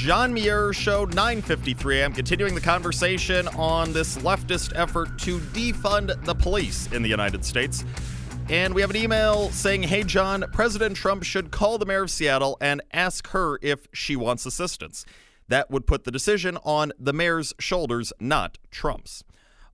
John Muir Show, 9:53 a.m. Continuing the conversation on this leftist effort to defund the police in the United States. And we have an email saying, Hey, John, President Trump should call the mayor of Seattle and ask her if she wants assistance. That would put the decision on the mayor's shoulders, not Trump's.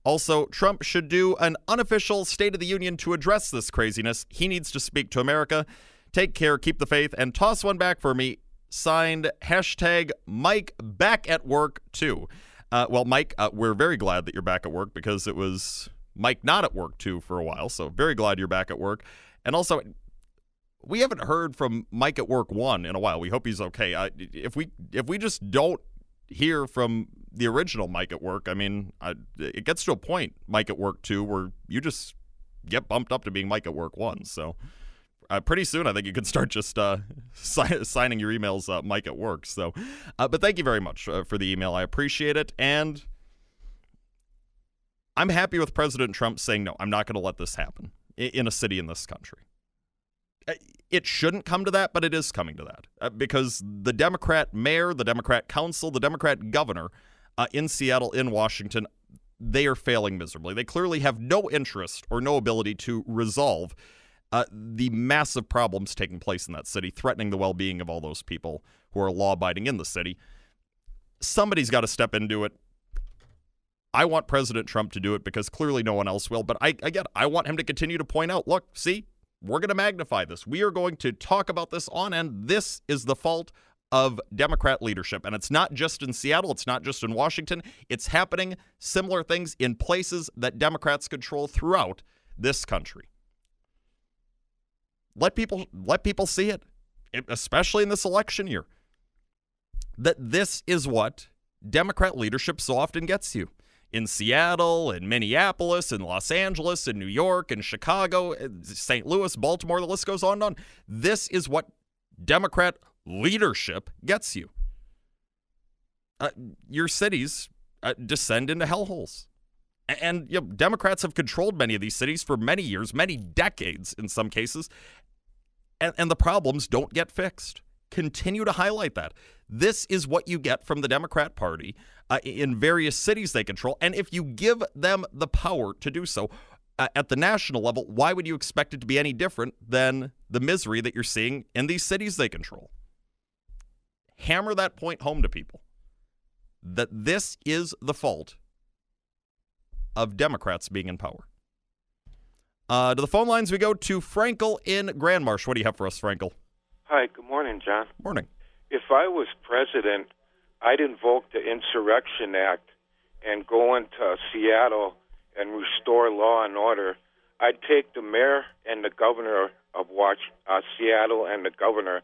Also, Trump should do an unofficial State of the Union to address this craziness. He needs to speak to America. Take care, keep the faith, and toss one back for me. Signed, hashtag Mike back at work too. Uh, well, Mike, uh, we're very glad that you're back at work because it was Mike not at work too for a while. So very glad you're back at work. And also, we haven't heard from Mike at work one in a while. We hope he's okay. Uh, if we if we just don't hear from the original Mike at work, I mean, I, it gets to a point, Mike at work two, where you just get bumped up to being Mike at work one. So uh, pretty soon, I think you can start just uh, si- signing your emails, uh, Mike at work. So, uh, but thank you very much uh, for the email. I appreciate it, and I'm happy with President Trump saying no. I'm not going to let this happen in a city in this country. Uh, it shouldn't come to that, but it is coming to that because the Democrat mayor, the Democrat council, the Democrat governor in Seattle, in Washington, they are failing miserably. They clearly have no interest or no ability to resolve uh, the massive problems taking place in that city, threatening the well being of all those people who are law abiding in the city. Somebody's got to step into it. I want President Trump to do it because clearly no one else will. But I again, I want him to continue to point out, look, see, we're going to magnify this. We are going to talk about this on end. This is the fault of Democrat leadership. And it's not just in Seattle, it's not just in Washington. It's happening similar things in places that Democrats control throughout this country. Let people let people see it, especially in this election year. That this is what Democrat leadership so often gets you. In Seattle, in Minneapolis, in Los Angeles, in New York, in Chicago, St. Louis, Baltimore, the list goes on and on. This is what Democrat leadership gets you. Uh, your cities uh, descend into hellholes. And you know, Democrats have controlled many of these cities for many years, many decades in some cases, and, and the problems don't get fixed. Continue to highlight that. This is what you get from the Democrat Party uh, in various cities they control. And if you give them the power to do so uh, at the national level, why would you expect it to be any different than the misery that you're seeing in these cities they control? Hammer that point home to people that this is the fault of Democrats being in power. Uh, to the phone lines we go to Frankel in Grand Marsh. What do you have for us, Frankel? Hi, good morning, John. Morning. If I was president, I'd invoke the Insurrection Act and go into Seattle and restore law and order. I'd take the mayor and the governor of Watch, uh, Seattle and the governor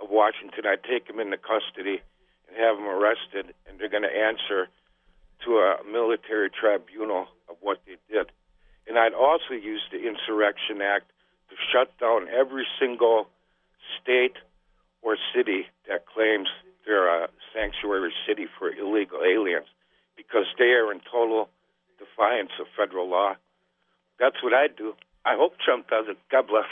of Washington. I'd take them into custody and have them arrested, and they're going to answer to a military tribunal of what they did. And I'd also use the Insurrection Act to shut down every single state or city that claims they're a sanctuary city for illegal aliens because they are in total defiance of federal law. That's what I'd do. I hope Trump does it. God bless.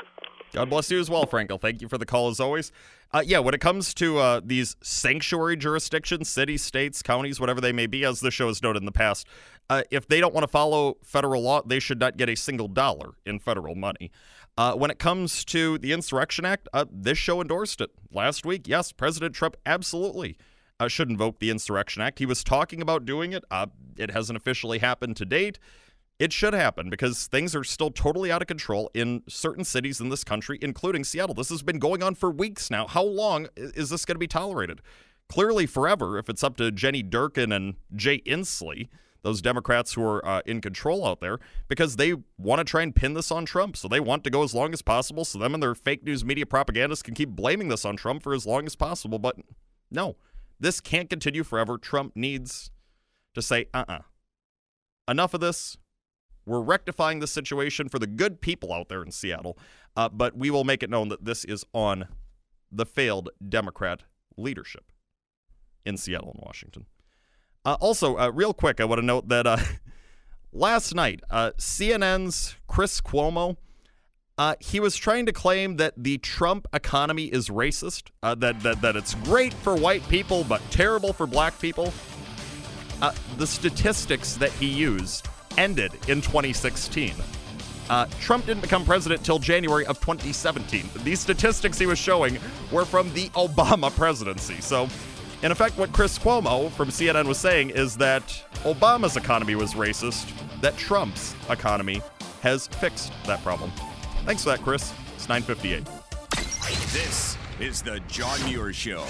God bless you as well, Frankel. Thank you for the call as always. Uh, yeah, when it comes to uh, these sanctuary jurisdictions, cities, states, counties, whatever they may be, as the show has noted in the past, uh, if they don't want to follow federal law, they should not get a single dollar in federal money. Uh, when it comes to the Insurrection Act, uh, this show endorsed it last week. Yes, President Trump absolutely uh, should invoke the Insurrection Act. He was talking about doing it. it hasn't officially happened to date it should happen because things are still totally out of control in certain cities in this country, including Seattle. This has been going on for weeks now. How long is this going to be tolerated? Clearly, forever, if it's up to Jenny Durkan and Jay Inslee, those Democrats who are uh, in control out there, because they want to try and pin this on Trump. So they want to go as long as possible so them and their fake news media propagandists can keep blaming this on Trump for as long as possible. But no, this can't continue forever. Trump needs to say, uh uh-uh. uh. Enough of this we're rectifying the situation for the good people out there in Seattle, uh, but we will make it known that this is on the failed Democrat leadership in Seattle and Washington. Uh, also, uh, real quick, I want to note that uh, last night, uh, CNN's Chris Cuomo Uh, he was trying to claim that the Trump economy is racist, uh, that, that, that it's great for white people but terrible for black people. The statistics that he used ended in 2016. Uh, Trump didn't become president till January of 2017. These statistics he was showing were from the Obama presidency. So, in effect, what Chris Cuomo from CNN was saying is that Obama's economy was racist, that Trump's economy has fixed that problem. Thanks for that, Chris. It's 958. This is the John Muir Show.